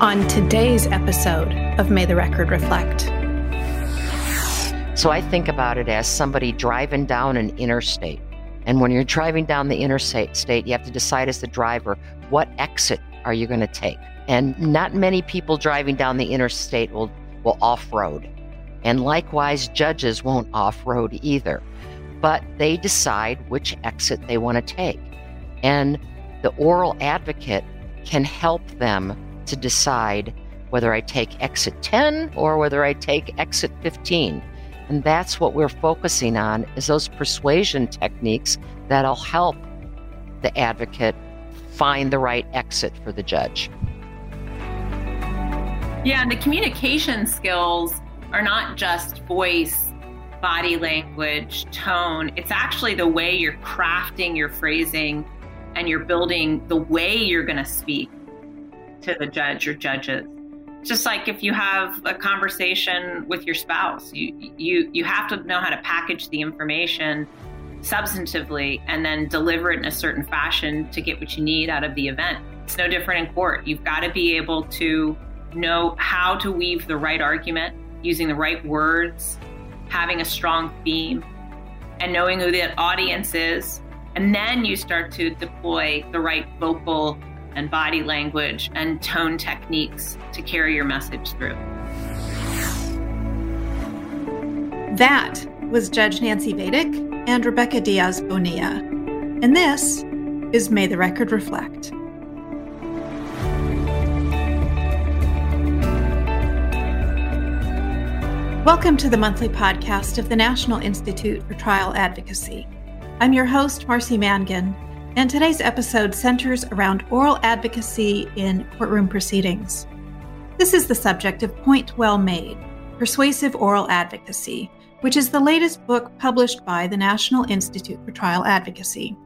on today's episode of May the Record Reflect. So I think about it as somebody driving down an interstate. And when you're driving down the interstate, state, you have to decide as the driver what exit are you going to take. And not many people driving down the interstate will, will off road. And likewise, judges won't off road either. But they decide which exit they want to take. And the oral advocate can help them to decide whether I take exit 10 or whether I take exit 15. And that's what we're focusing on is those persuasion techniques that'll help the advocate find the right exit for the judge. Yeah, and the communication skills are not just voice, body language, tone. It's actually the way you're crafting your phrasing and you're building the way you're going to speak to the judge or judges. Just like if you have a conversation with your spouse, you you you have to know how to package the information substantively and then deliver it in a certain fashion to get what you need out of the event. It's no different in court. You've got to be able to know how to weave the right argument using the right words, having a strong theme, and knowing who the audience is. And then you start to deploy the right vocal and body language and tone techniques to carry your message through. That was Judge Nancy Vaidik and Rebecca Diaz Bonilla. And this is May the Record Reflect. Welcome to the monthly podcast of the National Institute for Trial Advocacy. I'm your host, Marcy Mangan, and today's episode centers around oral advocacy in courtroom proceedings. This is the subject of Point Well Made Persuasive Oral Advocacy, which is the latest book published by the National Institute for Trial Advocacy.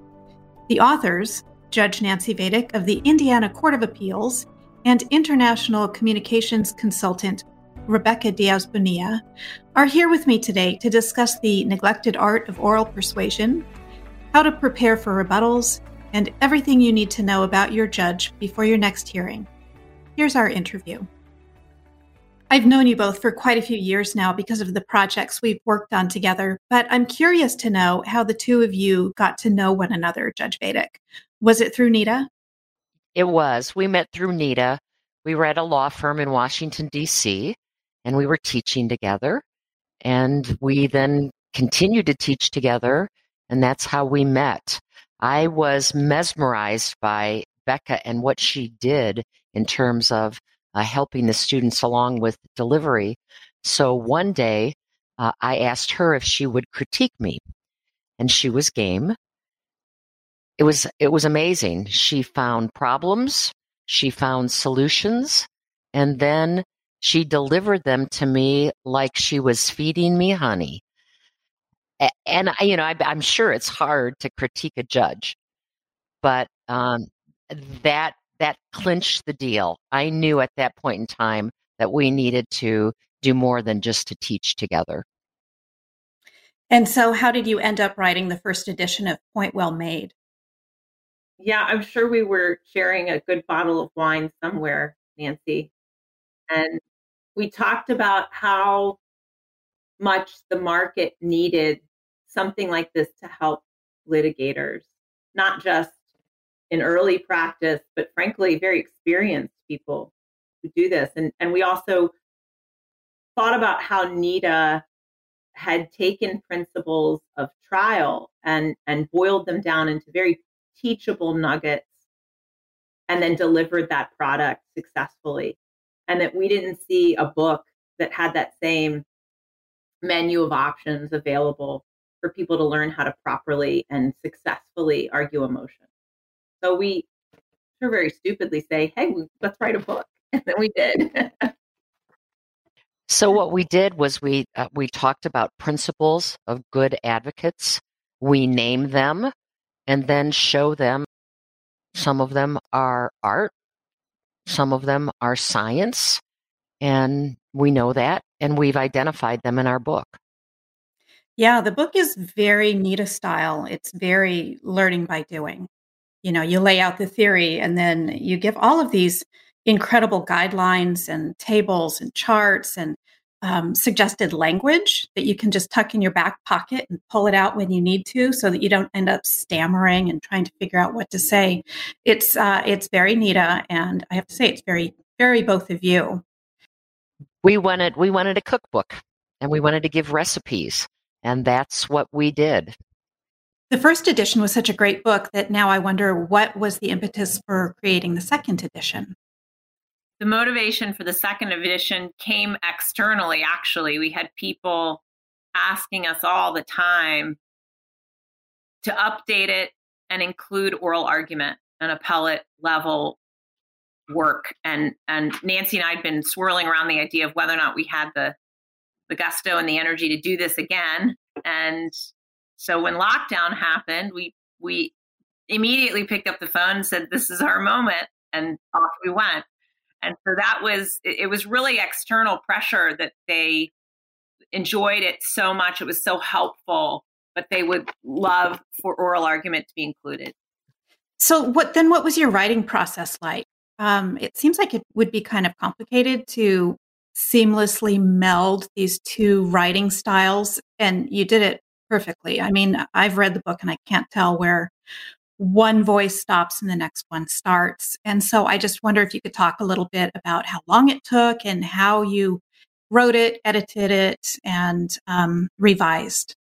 The authors, Judge Nancy Vaidik of the Indiana Court of Appeals and international communications consultant Rebecca Diaz Bonilla, are here with me today to discuss the neglected art of oral persuasion how to prepare for rebuttals, and everything you need to know about your judge before your next hearing. Here's our interview. I've known you both for quite a few years now because of the projects we've worked on together, but I'm curious to know how the two of you got to know one another, Judge Vaidik. Was it through NITA? It was. We met through NITA. We were at a law firm in Washington, D.C., and we were teaching together. And we then continued to teach together and that's how we met. I was mesmerized by Becca and what she did in terms of uh, helping the students along with delivery. So one day uh, I asked her if she would critique me, and she was game. It was it was amazing. She found problems, she found solutions, and then she delivered them to me like she was feeding me honey and you know, I, am sure it's hard to critique a judge, but um, that that clinched the deal. I knew at that point in time that we needed to do more than just to teach together. And so, how did you end up writing the first edition of Point Well Made? Yeah, I'm sure we were sharing a good bottle of wine somewhere, Nancy. And we talked about how much the market needed something like this to help litigators, not just in early practice, but frankly, very experienced people who do this. And, and we also thought about how NITA had taken principles of trial and, and boiled them down into very teachable nuggets and then delivered that product successfully. And that we didn't see a book that had that same menu of options available for people to learn how to properly and successfully argue emotion. So we very stupidly say, hey, let's write a book. And then we did. so what we did was we uh, we talked about principles of good advocates. We name them and then show them some of them are art, some of them are science, and we know that and we've identified them in our book. Yeah, the book is very NITA style. It's very learning by doing. You know, you lay out the theory and then you give all of these incredible guidelines and tables and charts and um, suggested language that you can just tuck in your back pocket and pull it out when you need to, so that you don't end up stammering and trying to figure out what to say. It's uh, it's very Nita, and I have to say it's very very both of you. We wanted we wanted a cookbook, and we wanted to give recipes, and that's what we did. The first edition was such a great book that now I wonder what was the impetus for creating the second edition the motivation for the second edition came externally, actually. We had people asking us all the time to update it and include oral argument and appellate level work. And and Nancy and I had been swirling around the idea of whether or not we had the the gusto and the energy to do this again. And so when lockdown happened, we we immediately picked up the phone and said, This is our moment. And off we went. And so that was, it was really external pressure that they enjoyed it so much. It was so helpful, but they would love for oral argument to be included. So, what then? What was your writing process like? Um, it seems like it would be kind of complicated to seamlessly meld these two writing styles, and you did it perfectly. I mean, I've read the book and I can't tell where one voice stops and the next one starts. And so I just wonder if you could talk a little bit about how long it took and how you wrote it, edited it, and um, revised.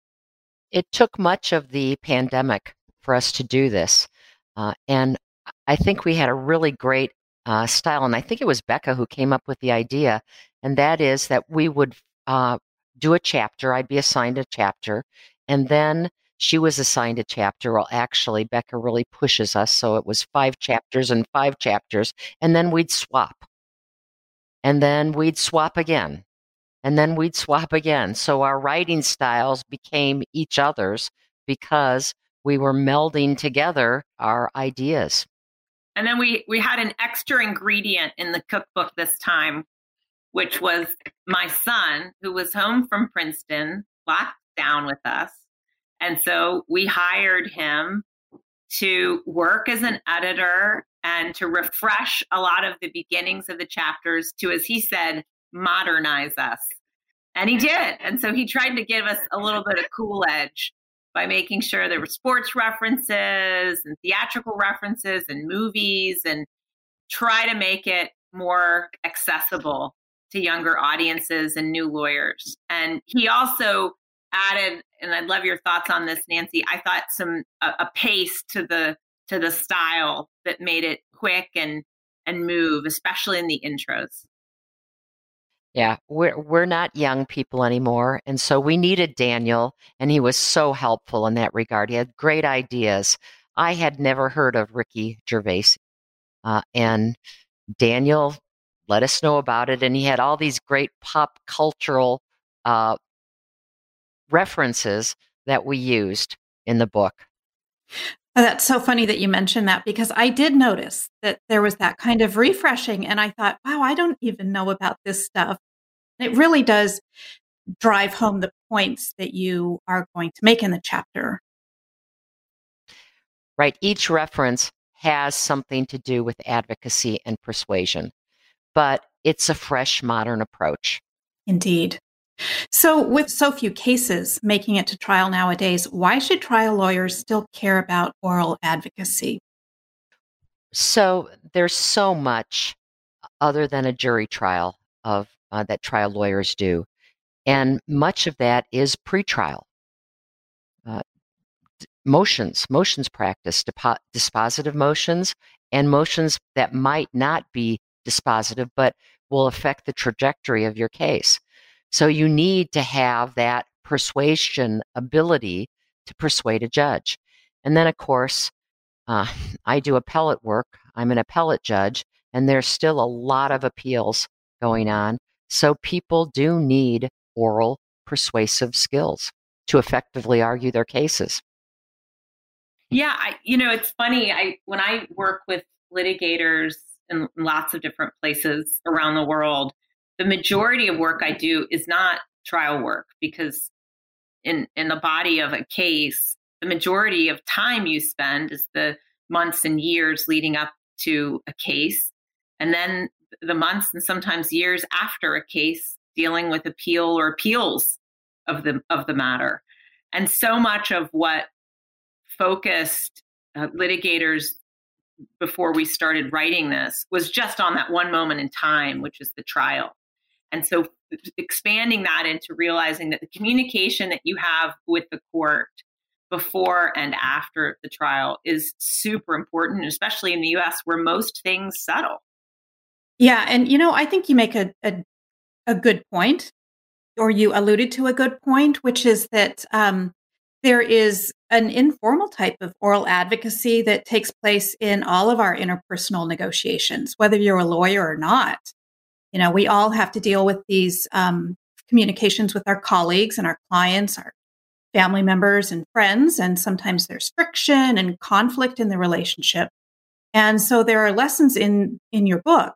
It took much of the pandemic for us to do this. Uh, and I think we had a really great uh, style. And I think it was Becca who came up with the idea. And that is that we would uh, do a chapter, I'd be assigned a chapter, and then she was assigned a chapter. Well, actually, Becca really pushes us. So it was five chapters and five chapters. And then we'd swap. And then we'd swap again. And then we'd swap again. So our writing styles became each other's because we were melding together our ideas. And then we, we had an extra ingredient in the cookbook this time, which was my son, who was home from Princeton, locked down with us and so we hired him to work as an editor and to refresh a lot of the beginnings of the chapters to, as he said, modernize us. And he did. And so he tried to give us a little bit of cool edge by making sure there were sports references and theatrical references and movies and try to make it more accessible to younger audiences and new lawyers. And he also added, and I'd love your thoughts on this, Nancy. I thought some a, a pace to the to the style that made it quick and and move, especially in the intros. Yeah, we're we're not young people anymore, and so we needed Daniel, and he was so helpful in that regard. He had great ideas. I had never heard of Ricky Gervais, uh, and Daniel let us know about it, and he had all these great pop cultural uh, references that we used in the book. Oh, that's so funny that you mentioned that because I did notice that there was that kind of refreshing, and I thought, wow, I don't even know about this stuff. It really does drive home the points that you are going to make in the chapter. Right. Each reference has something to do with advocacy and persuasion, but it's a fresh, modern approach. Indeed. So, with so few cases making it to trial nowadays, why should trial lawyers still care about oral advocacy? So, there's so much other than a jury trial of uh, that trial lawyers do, and much of that is pretrial. Uh, motions, motions practice, depo- dispositive motions, and motions that might not be dispositive but will affect the trajectory of your case. So you need to have that persuasion ability to persuade a judge. And then, of course, uh, I do appellate work. I'm an appellate judge, and there's still a lot of appeals going on. So people do need oral persuasive skills to effectively argue their cases. Yeah, I, you know, it's funny. I when I work with litigators in lots of different places around the world, the majority of work I do is not trial work because in in the body of a case, the majority of time you spend is the months and years leading up to a case. and then the months and sometimes years after a case dealing with appeal or appeals of the of the matter. And so much of what focused uh, litigators before we started writing this was just on that one moment in time, which is the trial. And so expanding that into realizing that the communication that you have with the court before and after the trial is super important, especially in the US where most things settle. Yeah. And, you know, I think you make a, a, a good point, or you alluded to a good point, which is that um, there is an informal type of oral advocacy that takes place in all of our interpersonal negotiations, whether you're a lawyer or not. You know, we all have to deal with these um, communications with our colleagues and our clients, our family members and friends, and sometimes there's friction and conflict in the relationship. And so there are lessons in in your book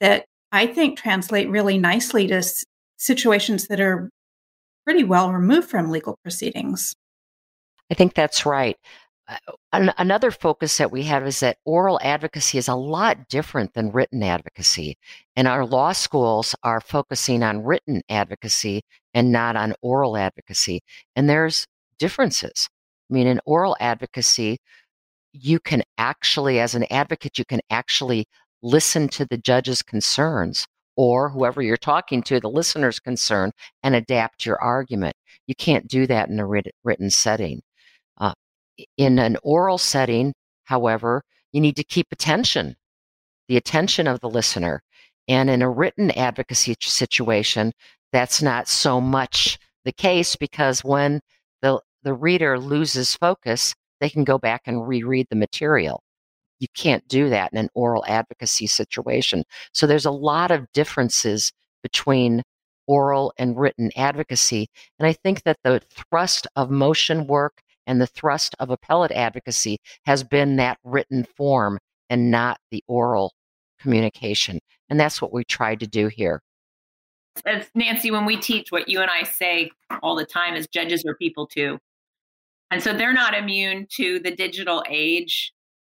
that I think translate really nicely to s- situations that are pretty well removed from legal proceedings. I think that's right. Uh, an- another focus that we have is that oral advocacy is a lot different than written advocacy. And our law schools are focusing on written advocacy and not on oral advocacy. And there's differences. I mean, in oral advocacy, you can actually, as an advocate, you can actually listen to the judge's concerns or whoever you're talking to, the listener's concern, and adapt your argument. You can't do that in a written setting. In an oral setting, however, you need to keep attention, the attention of the listener. And in a written advocacy situation, that's not so much the case because when the, the reader loses focus, they can go back and reread the material. You can't do that in an oral advocacy situation. So there's a lot of differences between oral and written advocacy. And I think that the thrust of motion work and the thrust of appellate advocacy has been that written form and not the oral communication. And that's what we tried to do here. As Nancy, when we teach, what you and I say all the time is judges are people too. And so they're not immune to the digital age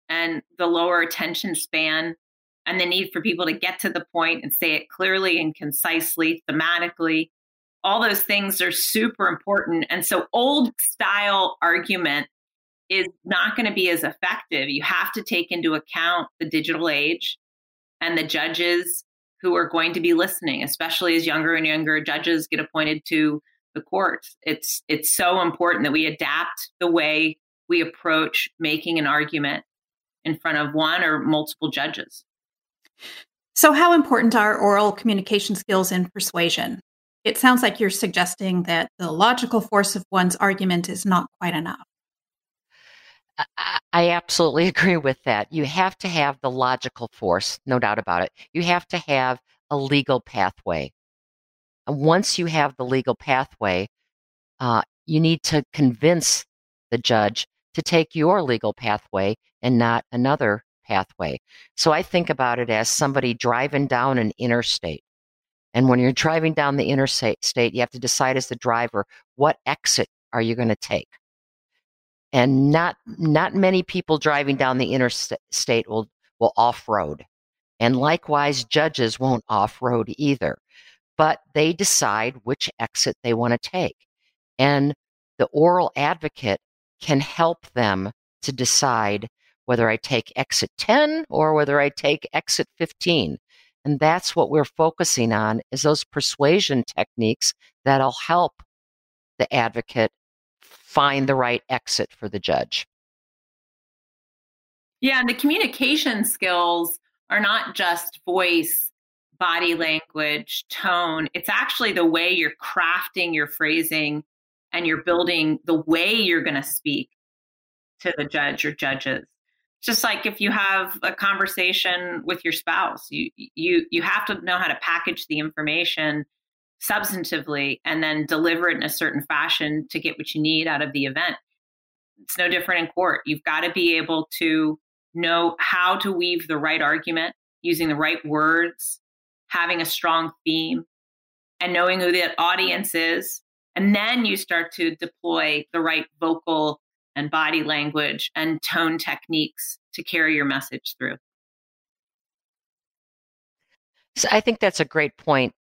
and the lower attention span and the need for people to get to the point and say it clearly and concisely, thematically, all those things are super important. And so, old style argument is not going to be as effective. You have to take into account the digital age and the judges who are going to be listening, especially as younger and younger judges get appointed to the courts. It's it's so important that we adapt the way we approach making an argument in front of one or multiple judges. So, how important are oral communication skills in persuasion? It sounds like you're suggesting that the logical force of one's argument is not quite enough. I absolutely agree with that. You have to have the logical force, no doubt about it. You have to have a legal pathway. And once you have the legal pathway, uh, you need to convince the judge to take your legal pathway and not another pathway. So I think about it as somebody driving down an interstate. And when you're driving down the interstate, you have to decide as the driver what exit are you going to take. And not not many people driving down the interstate will will off road, and likewise judges won't off road either. But they decide which exit they want to take, and the oral advocate can help them to decide whether I take exit 10 or whether I take exit 15. And that's what we're focusing on is those persuasion techniques that'll help the advocate find the right exit for the judge. Yeah, and the communication skills are not just voice, body language, tone. It's actually the way you're crafting your phrasing and you're building the way you're going to speak to the judge or judges just like if you have a conversation with your spouse you you you have to know how to package the information substantively and then deliver it in a certain fashion to get what you need out of the event. It's no different in court. You've got to be able to know how to weave the right argument using the right words having a strong theme and knowing who the audience is. And then you start to deploy the right vocal and body language and tone techniques to carry your message through. So I think that's a great point,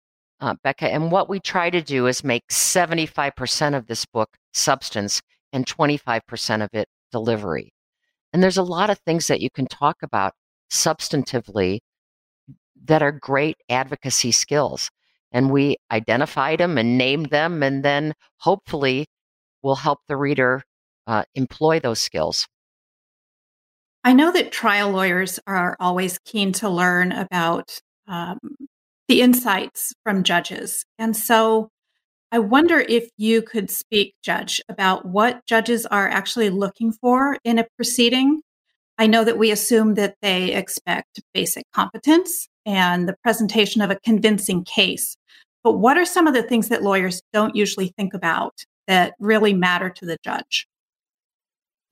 uh, Becca. And what we try to do is make 75% of this book substance and 25% of it delivery. And there's a lot of things that you can talk about substantively that are great advocacy skills. And we identified them and named them, and then hopefully will help the reader uh, employ those skills. I know that trial lawyers are always keen to learn about um, the insights from judges. And so I wonder if you could speak, Judge, about what judges are actually looking for in a proceeding. I know that we assume that they expect basic competence and the presentation of a convincing case. But what are some of the things that lawyers don't usually think about that really matter to the judge?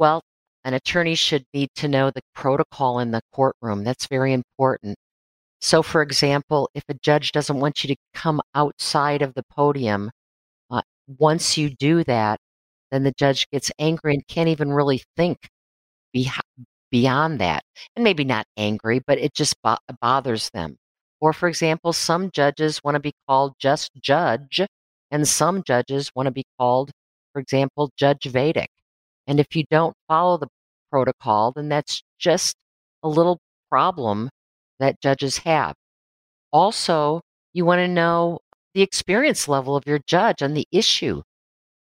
Well, an attorney should need to know the protocol in the courtroom. That's very important. So, for example, if a judge doesn't want you to come outside of the podium, uh, once you do that, then the judge gets angry and can't even really think be- beyond that. And maybe not angry, but it just bo- bothers them. Or, for example, some judges want to be called just judge, and some judges want to be called, for example, Judge Vaidik. And if you don't follow the protocol, then that's just a little problem that judges have. Also, you want to know the experience level of your judge on the issue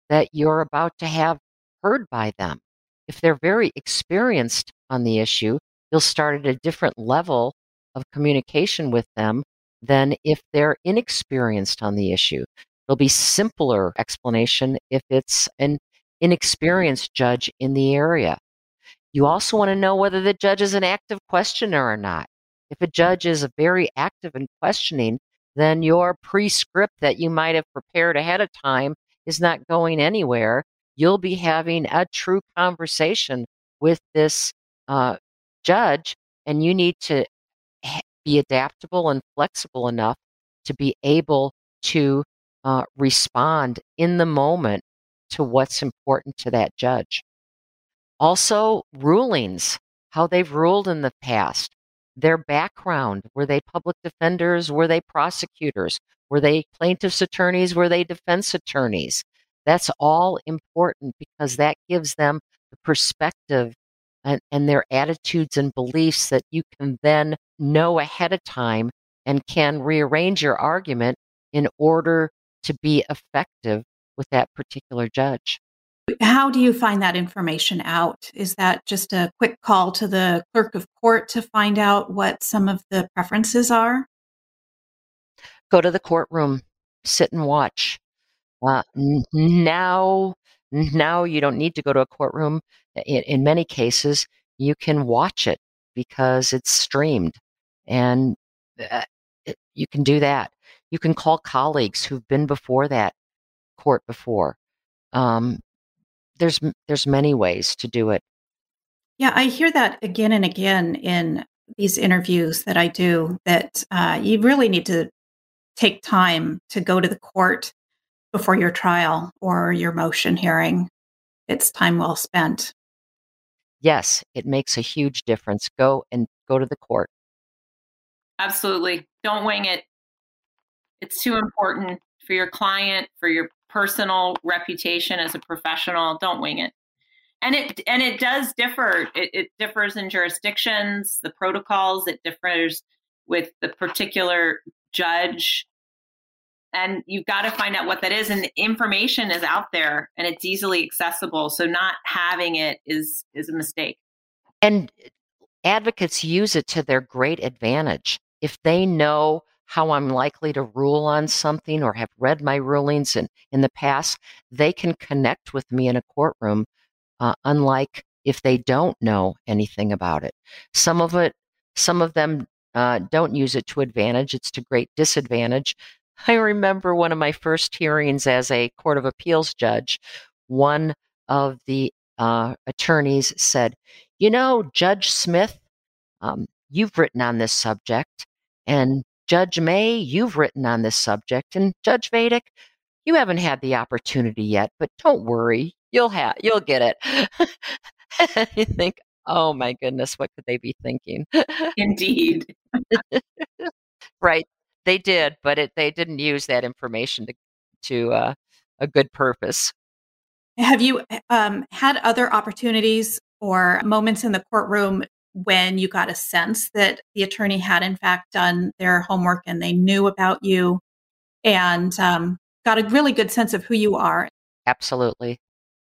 that you're about to have heard by them. If they're very experienced on the issue, you'll start at a different level of communication with them than if they're inexperienced on the issue. There'll be simpler explanation if it's an inexperienced judge in the area. You also want to know whether the judge is an active questioner or not. If a judge is very active in questioning, then your prescript that you might have prepared ahead of time is not going anywhere. You'll be having a true conversation with this uh, judge, and you need to be adaptable and flexible enough to be able to uh, respond in the moment to what's important to that judge. Also, rulings, how they've ruled in the past, their background. Were they public defenders? Were they prosecutors? Were they plaintiff's attorneys? Were they defense attorneys? That's all important because that gives them the perspective and, and their attitudes and beliefs that you can then know ahead of time and can rearrange your argument in order to be effective with that particular judge. How do you find that information out? Is that just a quick call to the clerk of court to find out what some of the preferences are? Go to the courtroom, sit and watch. Uh, now, now you don't need to go to a courtroom. In, in many cases, you can watch it because it's streamed, and uh, you can do that. You can call colleagues who've been before that court before. Um, there's there's many ways to do it. Yeah, I hear that again and again in these interviews that I do. That uh, you really need to take time to go to the court before your trial or your motion hearing. It's time well spent. Yes, it makes a huge difference. Go and go to the court. Absolutely. Don't wing it. It's too important for your client, for your personal reputation as a professional. Don't wing it. And it and it does differ. It, it differs in jurisdictions, the protocols. It differs with the particular judge and you've got to find out what that is and the information is out there and it's easily accessible so not having it is is a mistake and advocates use it to their great advantage if they know how I'm likely to rule on something or have read my rulings in, in the past, they can connect with me in a courtroom, uh, unlike if they don't know anything about it. Some of it, some of them uh, don't use it to advantage, it's to great disadvantage. I remember one of my first hearings as a Court of Appeals judge. One of the uh, attorneys said, You know, Judge Smith, um, you've written on this subject, and Judge May, you've written on this subject, and Judge Vaidik, you haven't had the opportunity yet, but don't worry, you'll have, you'll get it. you think, oh my goodness, what could they be thinking? Indeed. right. they did, but it, they didn't use that information to to uh, a good purpose. Have you um, had other opportunities or moments in the courtroom when you got a sense that the attorney had in fact done their homework and they knew about you and um, got a really good sense of who you are? Absolutely.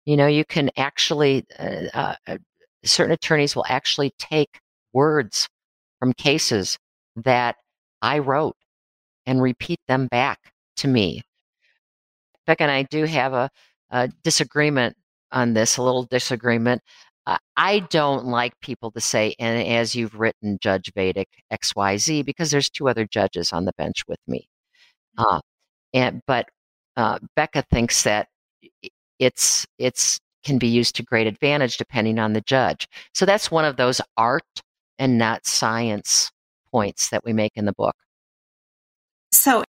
You know, you can actually, uh, uh, certain attorneys will actually take words from cases that I wrote and repeat them back to me. Becca and I do have a, a disagreement on this, a little disagreement. Uh, I don't like people to say, and as you've written, Judge Vaidik XYZ, because there's two other judges on the bench with me. Mm-hmm. Uh, and but uh, Becca thinks that it's it's can be used to great advantage depending on the judge. So that's one of those art and not science points that we make in the book. So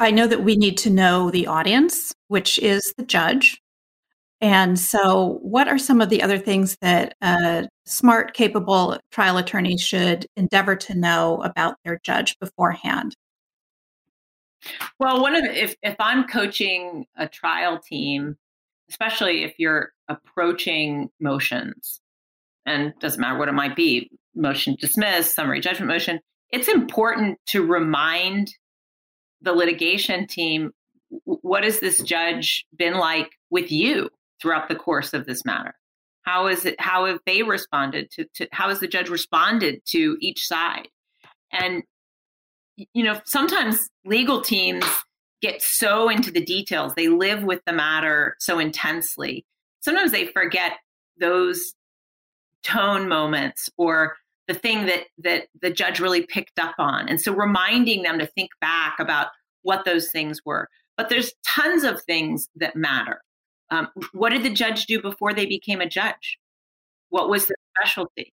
I know that we need to know the audience, which is the judge. And so, what are some of the other things that a smart, capable trial attorney should endeavor to know about their judge beforehand? Well, one of the, if if I'm coaching a trial team, especially if you're approaching motions, and doesn't matter what it might be, motion dismiss, summary judgment motion, it's important to remind the litigation team what has this judge been like with you throughout the course of this matter? How is it how have they responded to, to how has the judge responded to each side? And you know sometimes legal teams get so into the details they live with the matter so intensely. Sometimes they forget those tone moments or the thing that that the judge really picked up on. And so reminding them to think back about what those things were. But there's tons of things that matter um, what did the judge do before they became a judge? What was their specialty?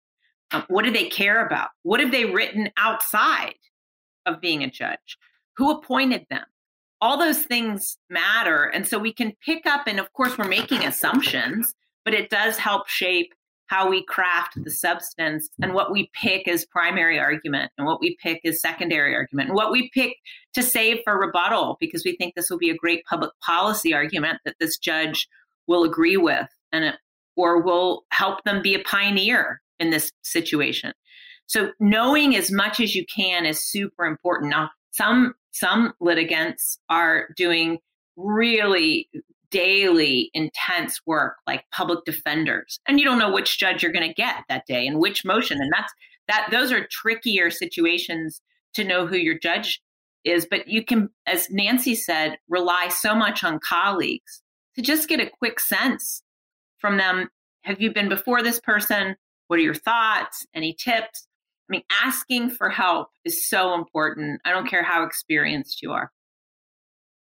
Um, what do they care about? What have they written outside of being a judge? Who appointed them? All those things matter and so we can pick up and of course we're making assumptions but it does help shape how we craft the substance and what we pick as primary argument and what we pick as secondary argument and what we pick to save for rebuttal because we think this will be a great public policy argument that this judge will agree with and it, or will help them be a pioneer in this situation. So knowing as much as you can is super important. Now some some litigants are doing really daily intense work like public defenders. And you don't know which judge you're going to get that day and which motion and that's that those are trickier situations to know who your judge is. But you can as nancy said rely so much on colleagues to just get a quick sense from them. Have you been before this person? What are your thoughts? Any tips? I mean asking for help is so important. I don't care how experienced you are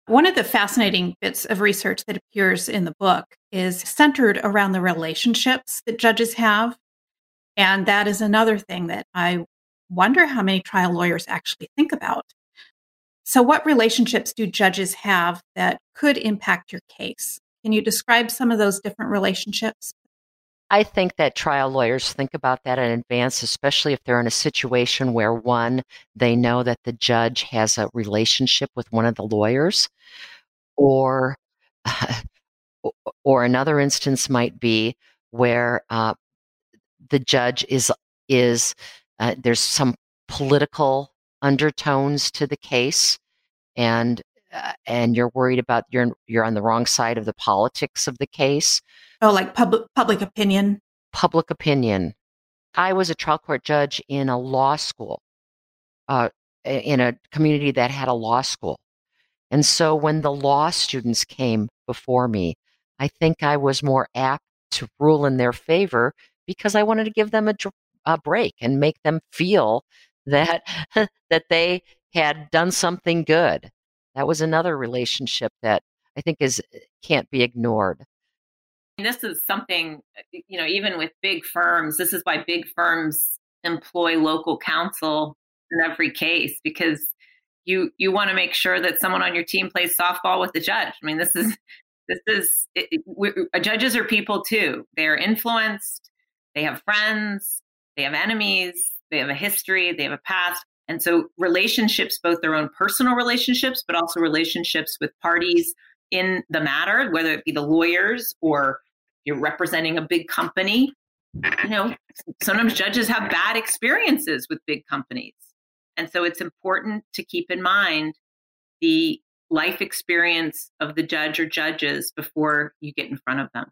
one of the fascinating bits of research that appears in the book is centered around the relationships that judges have. And that is another thing that I wonder how many trial lawyers actually think about. So, what relationships do judges have that could impact your case? Can you describe some of those different relationships? I think that trial lawyers think about that in advance, especially if they're in a situation where one, they know that the judge has a relationship with one of the lawyers, or or another instance might be where uh, the judge is is uh, there's some political undertones to the case, and uh, and you're worried about you're you're on the wrong side of the politics of the case Oh, like public public opinion. Public opinion. I was a trial court judge in a law school, uh, in a community that had a law school. And so when the law students came before me, I think I was more apt to rule in their favor because I wanted to give them a, a break and make them feel that that they had done something good. That was another relationship that I think is can't be ignored. This is something, you know, even with big firms, this is why big firms employ local counsel in every case because you you want to make sure that someone on your team plays softball with the judge. I mean, this is this is it, it, uh, judges are people too. They're influenced. They have friends. They have enemies. They have a history. They have a past. And so relationships, both their own personal relationships, but also relationships with parties in the matter, whether it be the lawyers or you're representing a big company. You know, sometimes judges have bad experiences with big companies. And so it's important to keep in mind the life experience of the judge or judges before you get in front of them.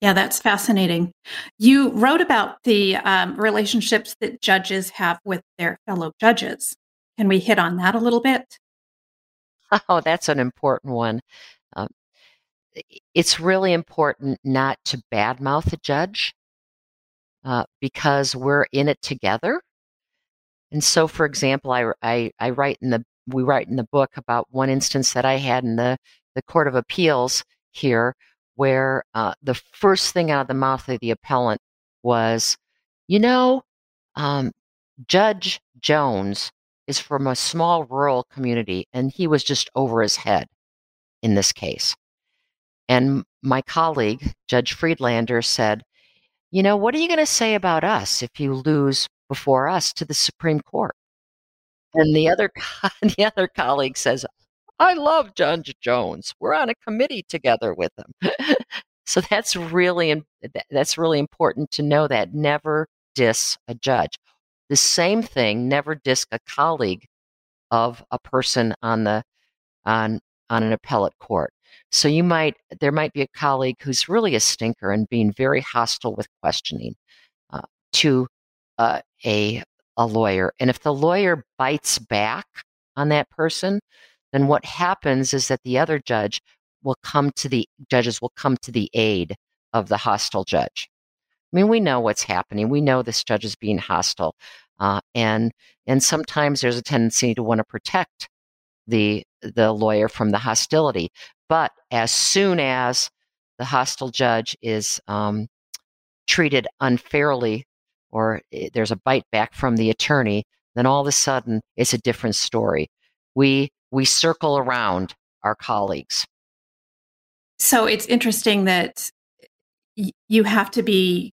Yeah, that's fascinating. You wrote about the um, relationships that judges have with their fellow judges. Can we hit on that a little bit? Oh, that's an important one. Um, it's really important not to badmouth a judge uh, because we're in it together. And so, for example, I, I, I write in the we write in the book about one instance that I had in the the Court of Appeals here where uh, the first thing out of the mouth of the appellant was, you know, um, Judge Jones is from a small rural community and he was just over his head in this case. And my colleague, Judge Friedlander, said, You know, what are you going to say about us if you lose before us to the Supreme Court? And the other, the other colleague says, I love Judge Jones. We're on a committee together with him. so that's really that's really important to know that never diss a judge. The same thing, never diss a colleague of a person on the on on an appellate court. So you might there might be a colleague who's really a stinker and being very hostile with questioning uh, to uh, a a lawyer, and if the lawyer bites back on that person, then what happens is that the other judge will come to the judges will come to the aid of the hostile judge. I mean, we know what's happening. We know this judge is being hostile, uh, and and sometimes there's a tendency to want to protect the the lawyer from the hostility. But as soon as the hostile judge is um, treated unfairly, or eh, there's a bite back from the attorney, then all of a sudden it's a different story. We we circle around our colleagues. So it's interesting that y- you have to be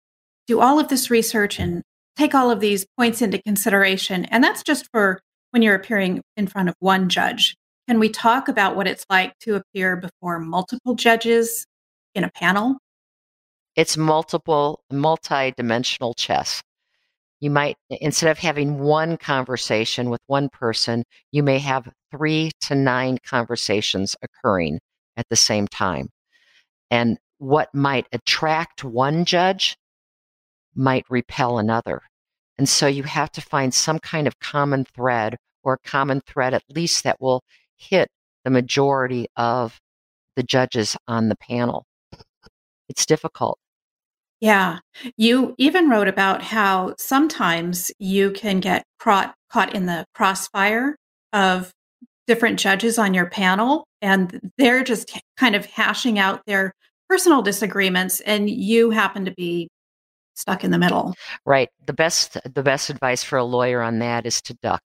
do all of this research and take all of these points into consideration and that's just for when you're appearing in front of one judge. Can we talk about what it's like to appear before multiple judges in a panel? It's multiple multi-dimensional chess. You might instead of having one conversation with one person you may have three to nine conversations occurring at the same time. And what might attract one judge might repel another. And so you have to find some kind of common thread or common thread at least that will hit the majority of the judges on the panel it's difficult yeah. You even wrote about how sometimes you can get caught, caught in the crossfire of different judges on your panel, and they're just kind of hashing out their personal disagreements, and you happen to be stuck in the middle. Right. The best the best advice for a lawyer on that is to duck.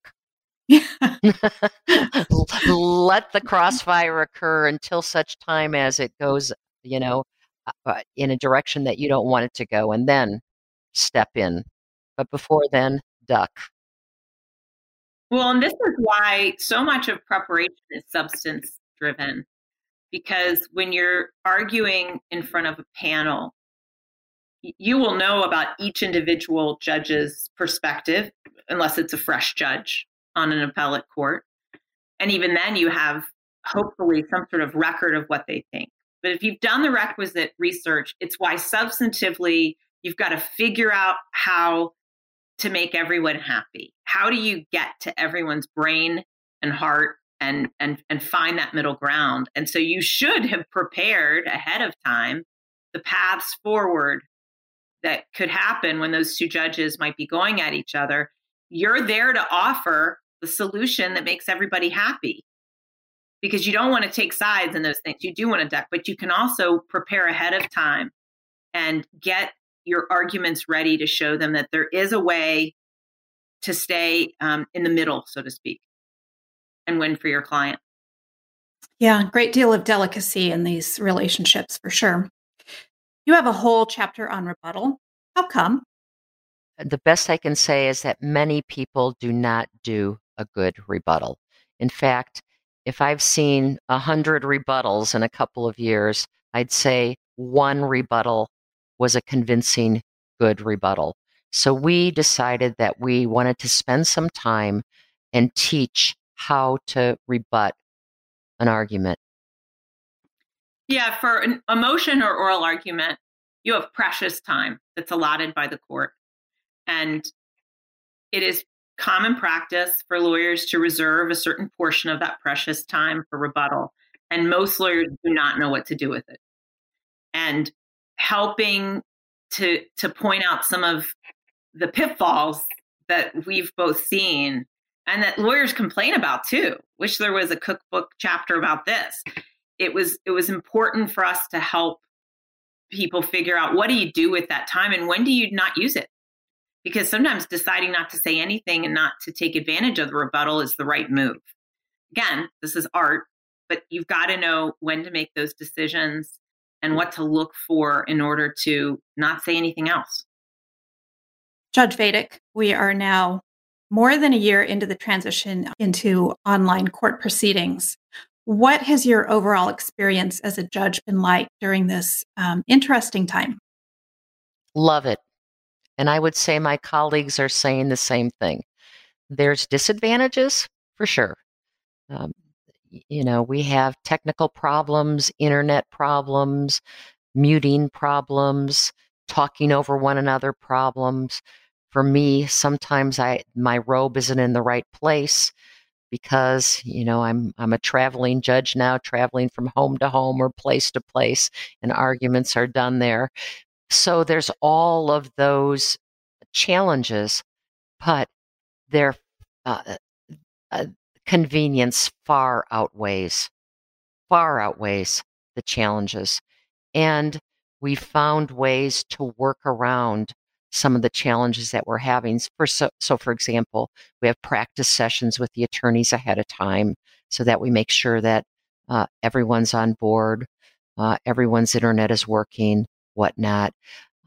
Yeah. Let the crossfire occur until such time as it goes, you know, uh, in a direction that you don't want it to go and then step in. But before then, duck. Well, and this is why so much of preparation is substance driven. Because when you're arguing in front of a panel, you will know about each individual judge's perspective, unless it's a fresh judge on an appellate court. And even then, you have hopefully some sort of record of what they think. But if you've done the requisite research, it's why substantively you've got to figure out how to make everyone happy. How do you get to everyone's brain and heart and and and find that middle ground? And so you should have prepared ahead of time the paths forward that could happen when those two judges might be going at each other. You're there to offer the solution that makes everybody happy because you don't want to take sides in those things. You do want to duck, but you can also prepare ahead of time and get your arguments ready to show them that there is a way to stay um, in the middle, so to speak, and win for your client. Yeah, great deal of delicacy in these relationships for sure. You have a whole chapter on rebuttal. How come? the best I can say is that many people do not do a good rebuttal. In fact, if I've seen a hundred rebuttals in a couple of years, I'd say one rebuttal was a convincing good rebuttal. So we decided that we wanted to spend some time and teach how to rebut an argument. Yeah, for an, a motion or oral argument, you have precious time that's allotted by the court. And it is common practice for lawyers to reserve a certain portion of that precious time for rebuttal. And most lawyers do not know what to do with it. And helping to to point out some of the pitfalls that we've both seen and that lawyers complain about too. Wish there was a cookbook chapter about this. It was it was important for us to help people figure out what do you do with that time and when do you not use it? Because sometimes deciding not to say anything and not to take advantage of the rebuttal is the right move. Again, this is art, but you've got to know when to make those decisions and what to look for in order to not say anything else. Judge Vaidik, we are now more than a year into the transition into online court proceedings. What has your overall experience as a judge been like during this um, interesting time? Love it. And I would say my colleagues are saying the same thing. There's disadvantages for sure. Um, you know, we have technical problems, internet problems, muting problems, talking over one another problems. For me, sometimes I my robe isn't in the right place because you know I'm I'm a traveling judge now, traveling from home to home or place to place, and arguments are done there. So there's all of those challenges, but their uh, uh, convenience far outweighs far outweighs the challenges, and we found ways to work around some of the challenges that we're having. For so, so, for example, we have practice sessions with the attorneys ahead of time so that we make sure that uh, everyone's on board, uh, everyone's internet is working, whatnot.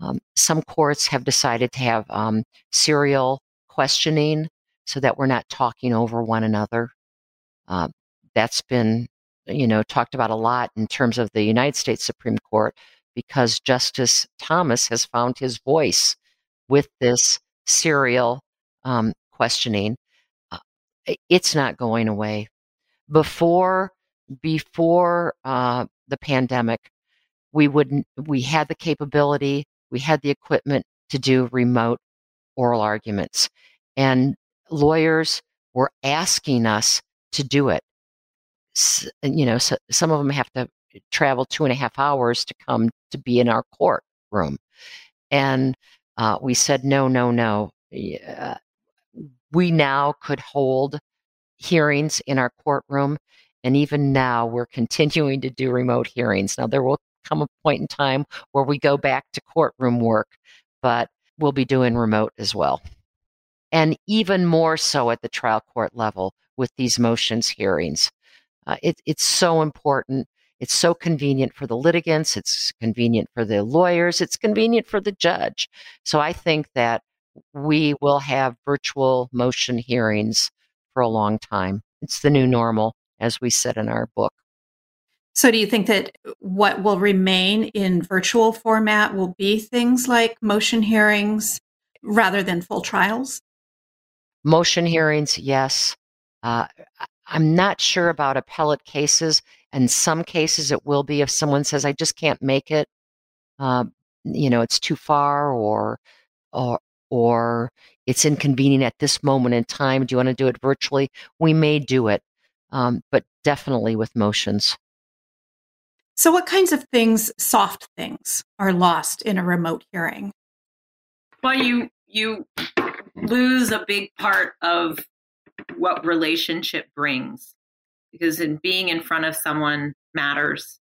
Um, some courts have decided to have um, serial questioning so that we're not talking over one another. Uh, that's been, you know, talked about a lot in terms of the United States Supreme Court because Justice Thomas has found his voice with this serial um, questioning. Uh, it's not going away. Before before uh, the pandemic, we wouldn't we had the capability, we had the equipment to do remote oral arguments, and lawyers were asking us to do it. You know, so some of them have to travel two and a half hours to come to be in our courtroom, and uh, we said, no, no, no. Uh, we now could hold hearings in our courtroom. And even now, we're continuing to do remote hearings. Now, there will come a point in time where we go back to courtroom work, but we'll be doing remote as well. And even more so at the trial court level with these motions hearings. Uh, it, it's so important it's so convenient for the litigants, it's convenient for the lawyers, it's convenient for the judge. So I think that we will have virtual motion hearings for a long time. It's the new normal, as we said in our book. So, do you think that what will remain in virtual format will be things like motion hearings rather than full trials? Motion hearings, yes. Uh, I'm not sure about appellate cases. In some cases, it will be if someone says, I just can't make it, uh, you know, it's too far or, or, or it's inconvenient at this moment in time. Do you want to do it virtually? We may do it, um, but definitely with motions. So, what kinds of things, soft things, are lost in a remote hearing? Well, you you lose a big part of what relationship brings because in being in front of someone matters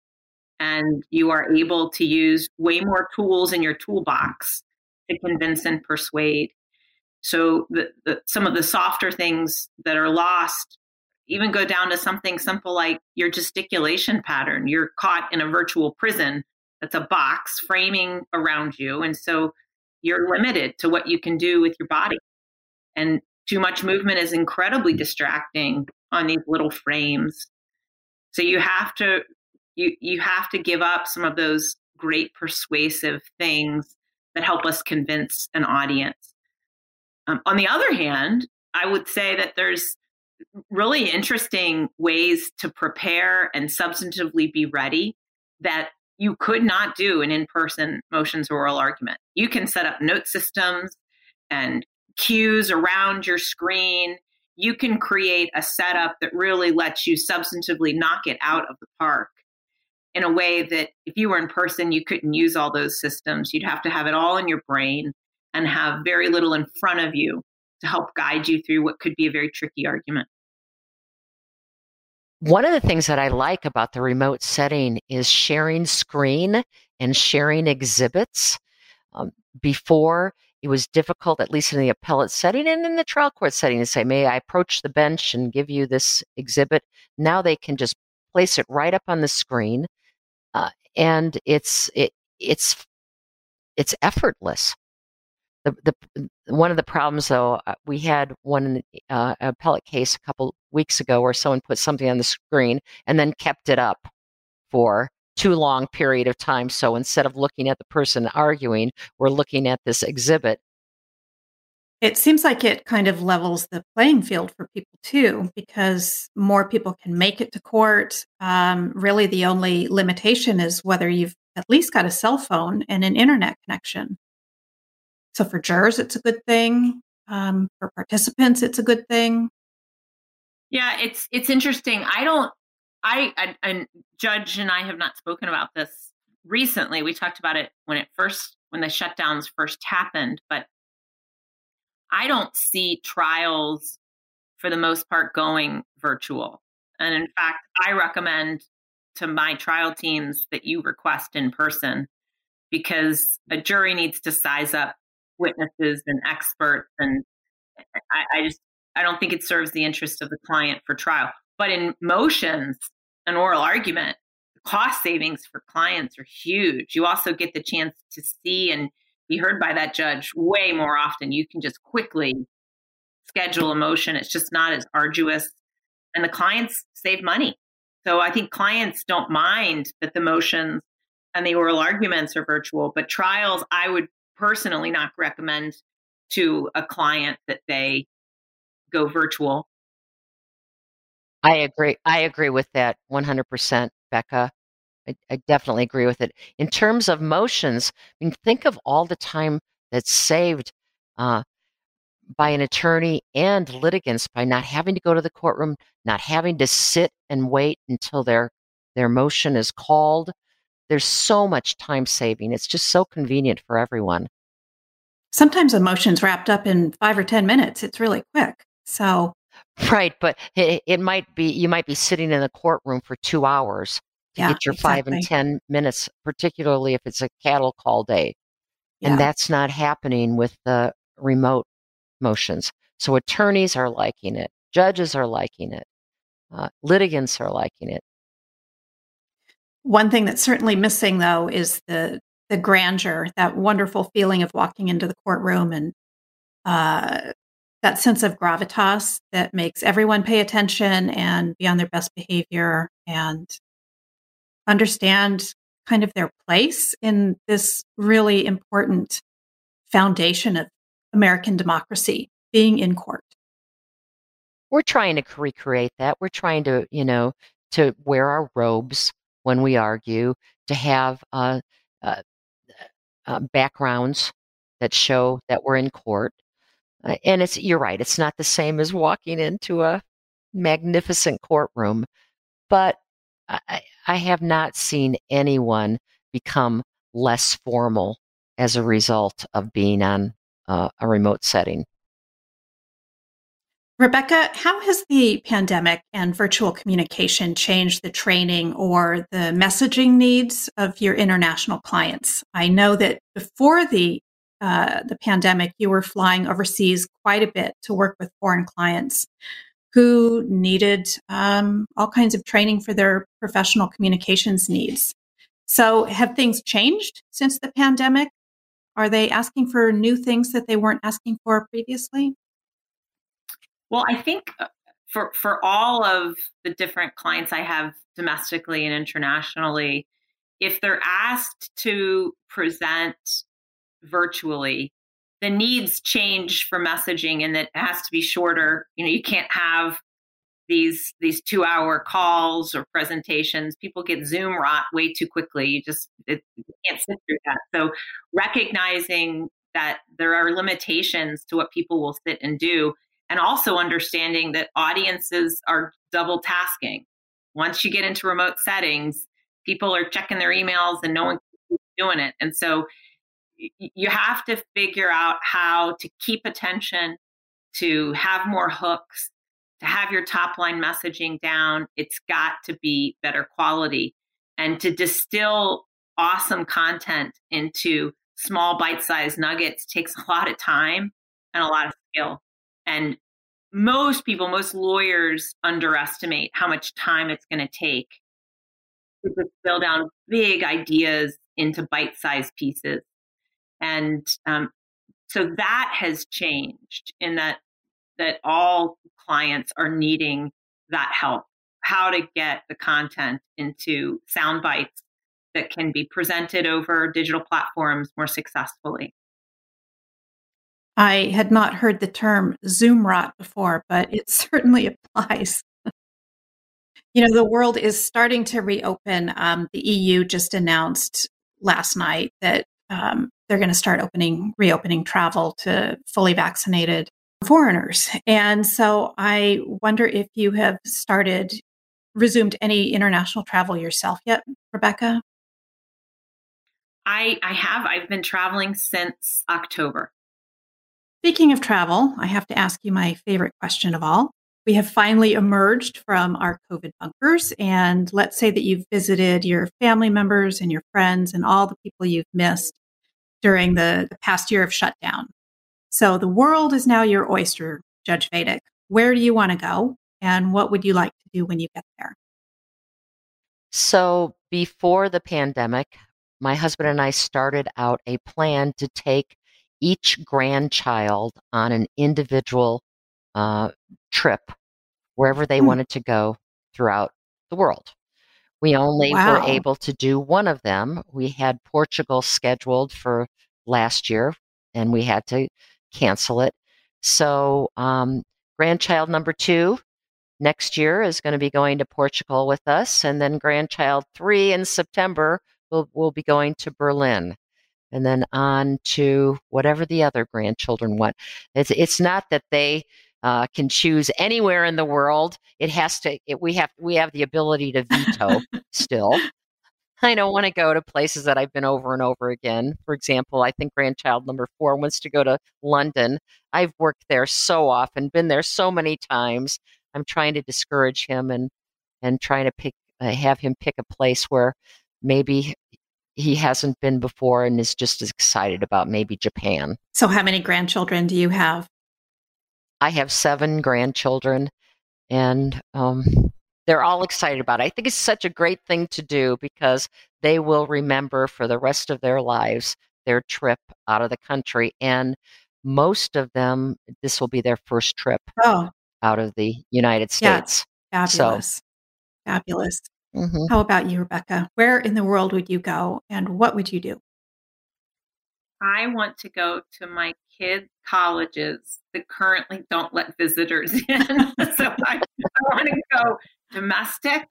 and you are able to use way more tools in your toolbox to convince and persuade so the, the, some of the softer things that are lost even go down to something simple like your gesticulation pattern you're caught in a virtual prison that's a box framing around you and so you're limited to what you can do with your body. And too much movement is incredibly distracting on these little frames. So you have to you you have to give up some of those great persuasive things that help us convince an audience. Um, on the other hand, I would say that there's really interesting ways to prepare and substantively be ready that you could not do an in-person motions oral argument. You can set up note systems and cues around your screen. You can create a setup that really lets you substantively knock it out of the park in a way that if you were in person, you couldn't use all those systems. You'd have to have it all in your brain and have very little in front of you to help guide you through what could be a very tricky argument. One of the things that I like about the remote setting is sharing screen and sharing exhibits. Um, before, it was difficult, at least in the appellate setting and in the trial court setting, to say, May I approach the bench and give you this exhibit? Now they can just place it right up on the screen. Uh, and it's it, it's it's effortless. The, the one of the problems, though, uh, we had one uh, appellate case a couple weeks ago where someone put something on the screen and then kept it up for too long period of time. So instead of looking at the person arguing, we're looking at this exhibit. It seems like it kind of levels the playing field for people too, because more people can make it to court. Um, really, the only limitation is whether you've at least got a cell phone and an internet connection. So for jurors, it's a good thing. Um, for participants, it's a good thing. Yeah, it's it's interesting. I don't. I, and Judge and I have not spoken about this recently. We talked about it when it first when the shutdowns first happened, but I don't see trials for the most part going virtual. And in fact, I recommend to my trial teams that you request in person because a jury needs to size up witnesses and experts and I, I, just i don't think it serves the interest of the client for trial. But in motions an oral argument cost savings for clients are huge. You also get the chance to see and be heard by that judge way more often. You can just quickly schedule a motion. It's just not as arduous. And the clients save money. So i think clients don't mind that the motions and the oral arguments are virtual but trials i would personally not recommend to a client that they go virtual. I agree. I agree with that 100%, Becca. I, I, definitely agree with it. In terms of motions, I mean, think of all the time that's saved uh, by an attorney and litigants by not having to go to the courtroom, not having to sit and wait until their their motion is called. There's so much time saving. It's just so convenient for everyone. Sometimes emotions wrapped up in five or 10 minutes. It's really quick. So, right. But it, it might be, you might be sitting in the courtroom for two hours to yeah, get your exactly. five and 10 minutes, particularly if it's a cattle call day. Yeah. And that's not happening with the remote motions. So attorneys are liking it, judges are liking it, uh, litigants are liking it. One thing that's certainly missing, though, is the the grandeur, that wonderful feeling of walking into the courtroom and uh, that sense of gravitas that makes everyone pay attention and be on their best behavior and understand kind of their place in this really important foundation of American democracy, being in court. We're trying to recreate that. We're trying to, you know, to wear our robes when we argue, to have uh, uh, uh, backgrounds that show that we're in court. Uh, and it's you're right, it's not the same as walking into a magnificent courtroom, but I, I have not seen anyone become less formal as a result of being on uh, a remote setting. Rebecca, how has the pandemic and virtual communication changed the training or the messaging needs of your international clients? I know that before the uh, the pandemic, you were flying overseas quite a bit to work with foreign clients who needed um, all kinds of training for their professional communications needs. So, have things changed since the pandemic? Are they asking for new things that they weren't asking for previously? Well, I think uh, for for all of the different clients I have domestically and internationally, if they're asked to present virtually, the needs change for messaging and that it has to be shorter. You know, you can't have these these two hour calls or presentations. People get zoom rot way too quickly. You just it, you can't sit through that. So recognizing that there are limitations to what people will sit and do and also understanding that audiences are double tasking once you get into remote settings people are checking their emails and no one doing it and so you have to figure out how to keep attention to have more hooks to have your top line messaging down, it's got to be better quality. And to distill awesome content into small bite sized nuggets takes a lot of time and a lot of skill. And most people, most lawyers underestimate how much time it's going to take to distill down big ideas into bite sized pieces. And um, so that has changed in that that all clients are needing that help how to get the content into sound bites that can be presented over digital platforms more successfully. I had not heard the term Zoom rot before, but it certainly applies. you know, the world is starting to reopen. Um, the EU just announced last night that um, they're going to start opening, reopening travel to fully vaccinated foreigners. And so I wonder if you have started, resumed any international travel yourself yet, Rebecca? I, I have. I've been traveling since October. Speaking of travel, I have to ask you my favorite question of all. We have finally emerged from our COVID bunkers. And let's say that you've visited your family members and your friends and all the people you've missed during the, the past year of shutdown. So the world is now your oyster, Judge Vaidik. Where do you want to go? And what would you like to do when you get there? So before the pandemic, my husband and I started out a plan to take each grandchild on an individual uh, trip wherever they hmm. wanted to go throughout the world. We only wow. were able to do one of them. We had Portugal scheduled for last year, and we had to cancel it. So, um, grandchild number two next year is going to be going to Portugal with us, and then grandchild three in September will will be going to Berlin, and then on to whatever the other grandchildren want. It's it's not that they uh, can choose anywhere in the world. It has to. It, we have we have the ability to veto still. I don't want to go to places that I've been over and over again. For example, I think grandchild number four wants to go to London. I've worked there so often, been there so many times. I'm trying to discourage him and and trying to pick uh, have him pick a place where maybe he hasn't been before and is just as excited about maybe Japan. So how many grandchildren do you have? I have seven grandchildren and um, they're all excited about it. I think it's such a great thing to do because they will remember for the rest of their lives their trip out of the country. And most of them, this will be their first trip oh. out of the United States. Yeah, fabulous. So, fabulous. Mm-hmm. How about you, Rebecca? Where in the world would you go and what would you do? I want to go to my kids' colleges that currently don't let visitors in. so I, I want to go domestic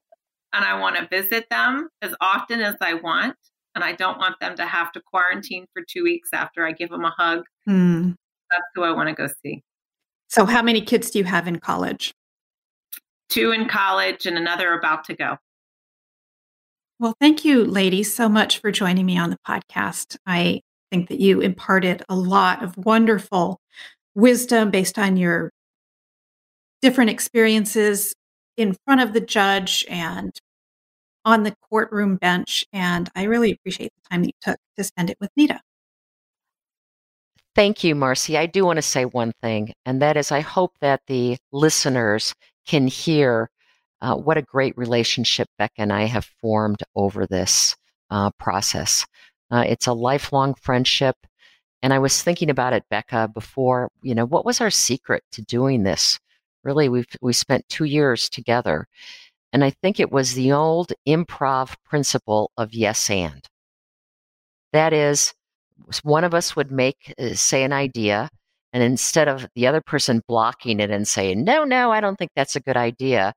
and I want to visit them as often as I want. And I don't want them to have to quarantine for two weeks after I give them a hug. Mm. That's who I want to go see. So, how many kids do you have in college? Two in college and another about to go. Well, thank you, ladies, so much for joining me on the podcast. I think that you imparted a lot of wonderful wisdom based on your different experiences in front of the judge and on the courtroom bench. And I really appreciate the time that you took to spend it with NITA. Thank you, Marcy. I do want to say one thing, and that is I hope that the listeners can hear uh, what a great relationship Becca and I have formed over this uh, process. Uh, it's a lifelong friendship, And I was thinking about it, Becca, before, you know, what was our secret to doing this? Really, we've we spent two years together. And I think it was the old improv principle of yes and. That is, one of us would make, uh, say, an idea, and instead of the other person blocking it and saying, no, no, I don't think that's a good idea,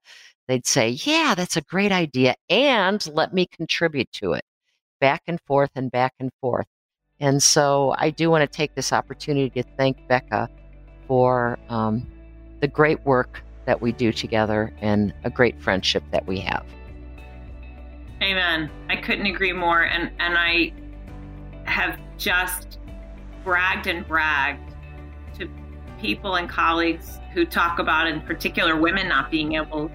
they'd say, yeah, that's a great idea. And let me contribute to it back and forth and back and forth. And so I do want to take this opportunity to thank Becca for um, the great work that we do together and a great friendship that we have. Amen. I couldn't agree more. And, and I have just bragged and bragged to people and colleagues who talk about, in particular, women not being able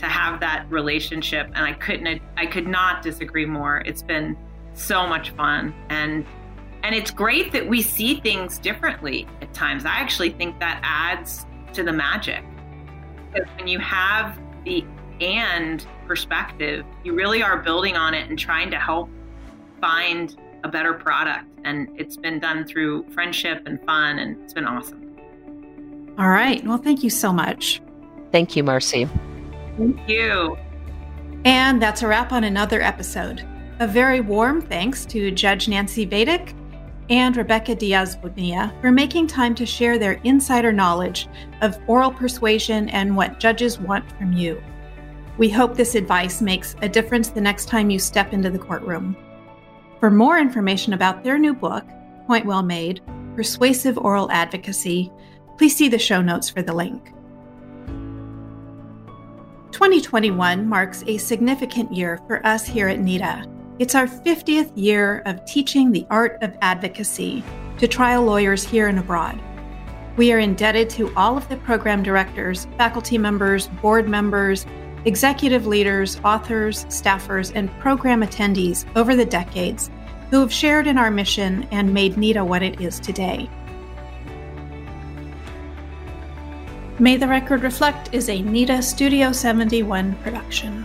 to have that relationship. And I couldn't, I could not disagree more. It's been so much fun. And and it's great that we see things differently at times. I actually think that adds to the magic. Because when you have the and perspective, you really are building on it and trying to help find a better product. And it's been done through friendship and fun, and it's been awesome. All right. Well, thank you so much. Thank you, Marcy. Thank you. And that's a wrap on another episode. A very warm thanks to Judge Nancy Vaidik and Rebecca Diaz Bonilla for making time to share their insider knowledge of oral persuasion and what judges want from you. We hope this advice makes a difference the next time you step into the courtroom. For more information about their new book, Point Well Made Persuasive Oral Advocacy, please see the show notes for the link. 2021 marks a significant year for us here at NITA it's our 50th year of teaching the art of advocacy to trial lawyers here and abroad. We are indebted to all of the program directors, faculty members, board members, executive leaders, authors, staffers, and program attendees over the decades who have shared in our mission and made NITA what it is today. May the Record Reflect is a NITA Studio 71 production.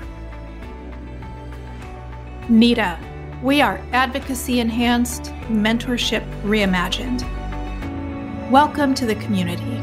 NITA, We are advocacy enhanced, mentorship reimagined. Welcome to the community.